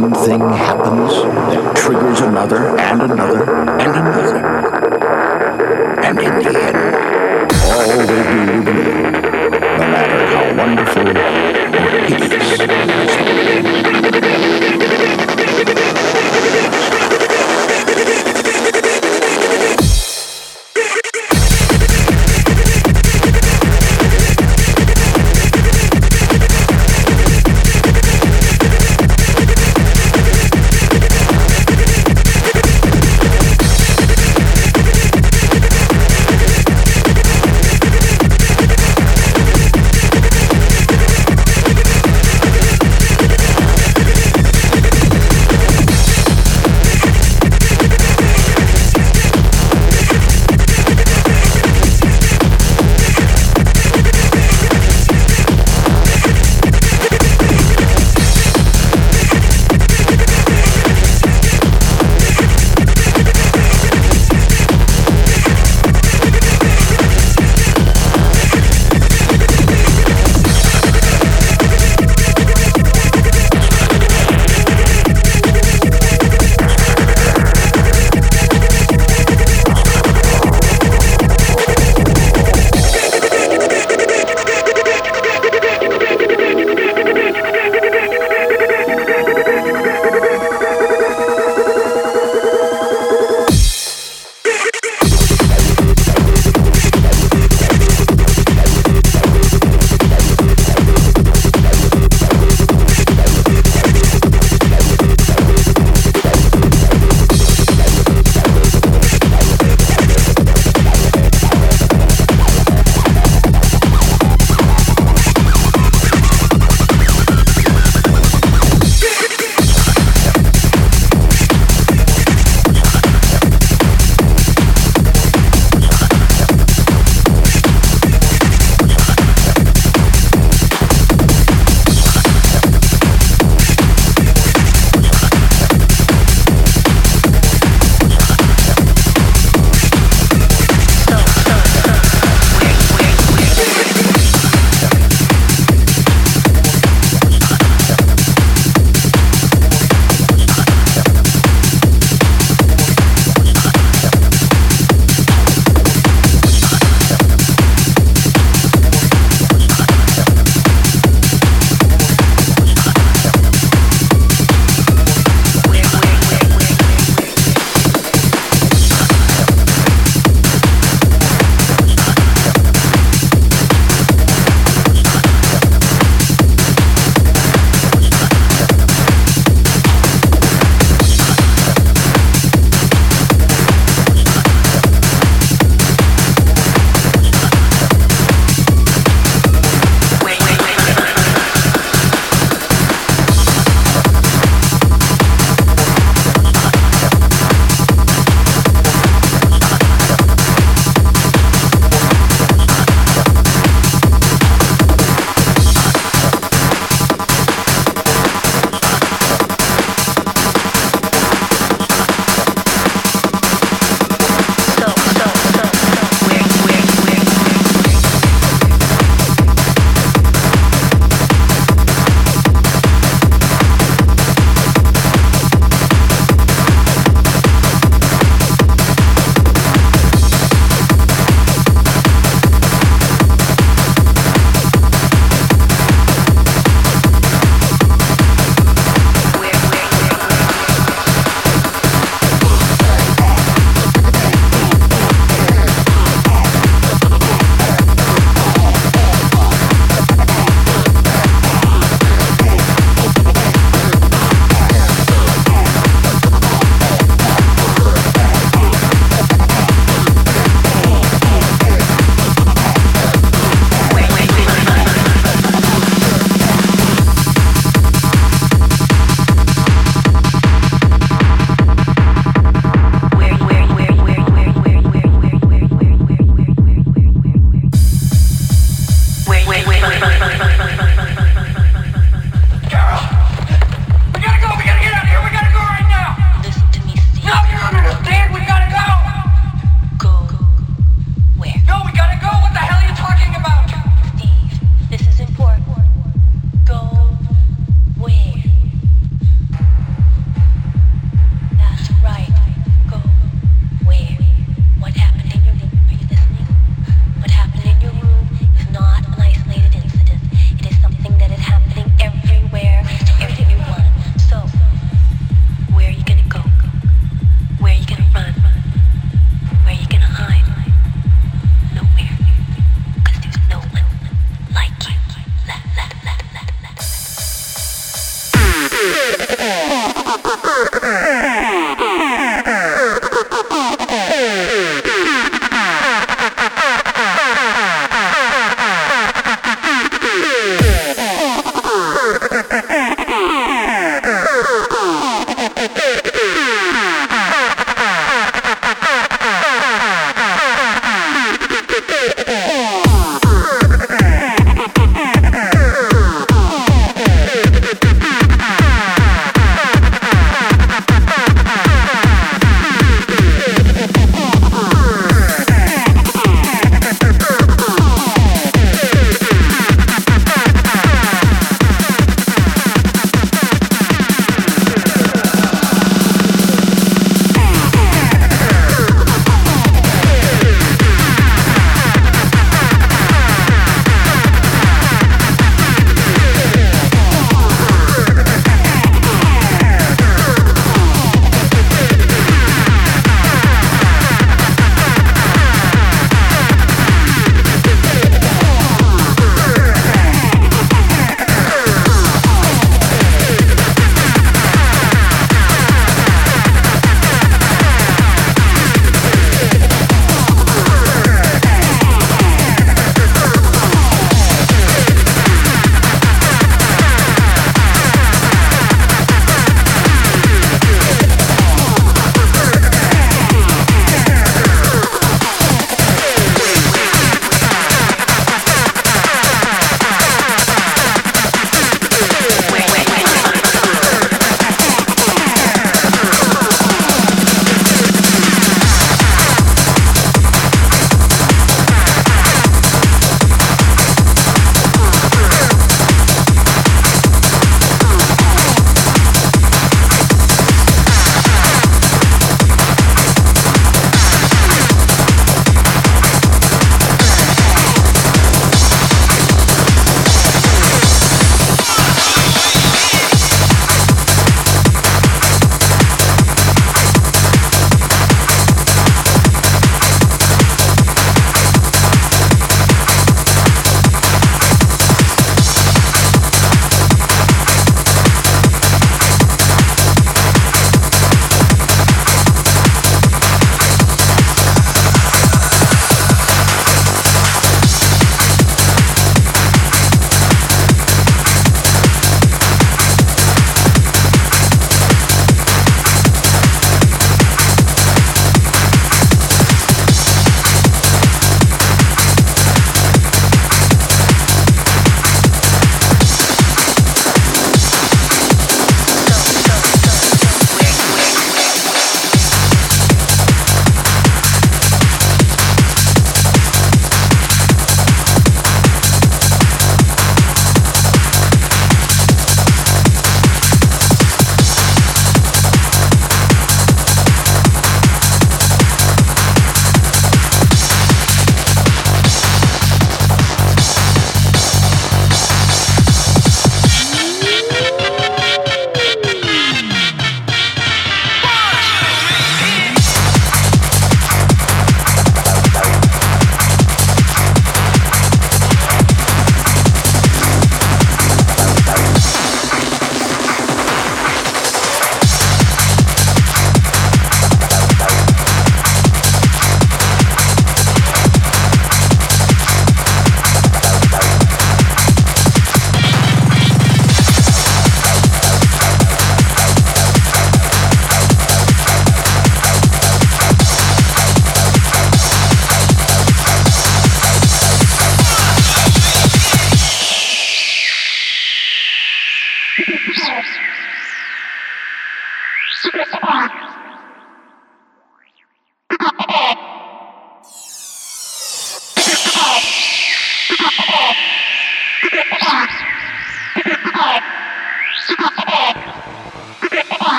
One thing happens that triggers another and another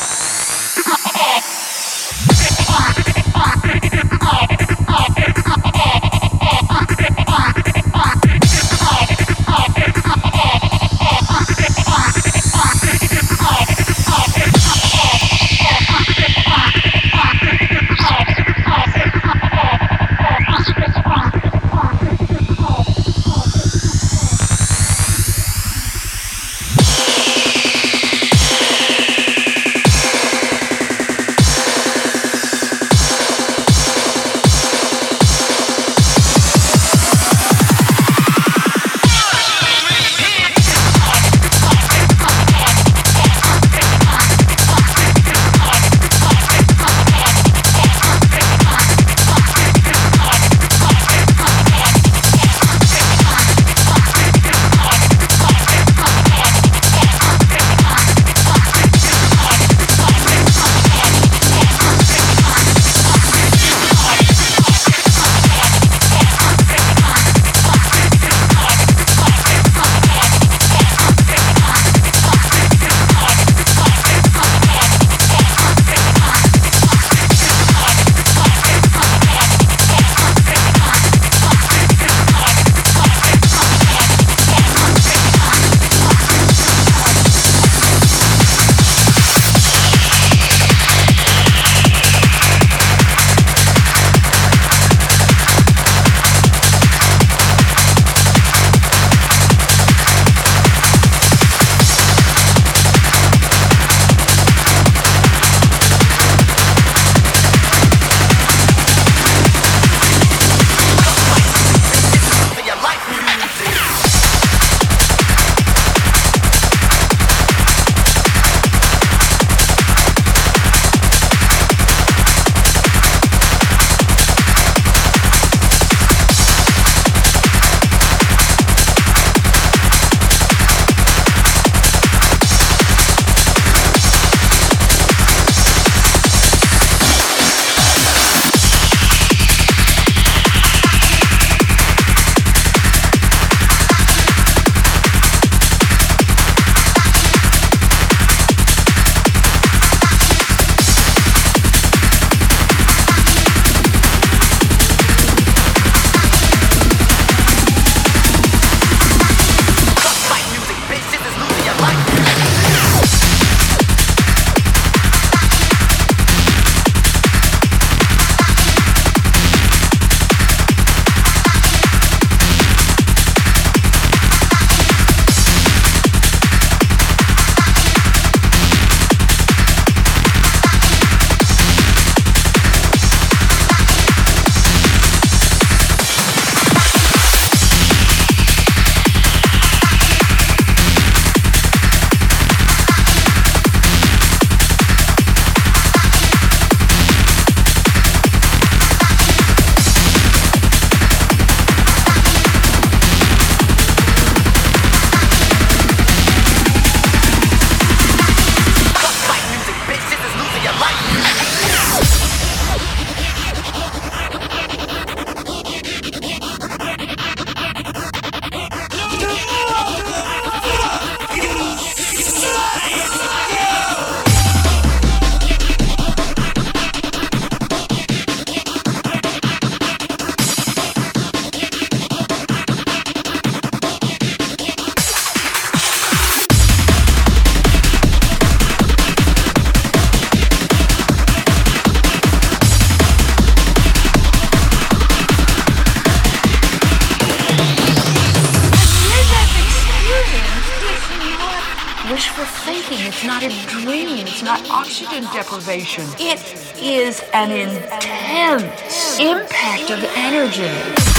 Yeah. Deprivation. It is an intense impact of energy.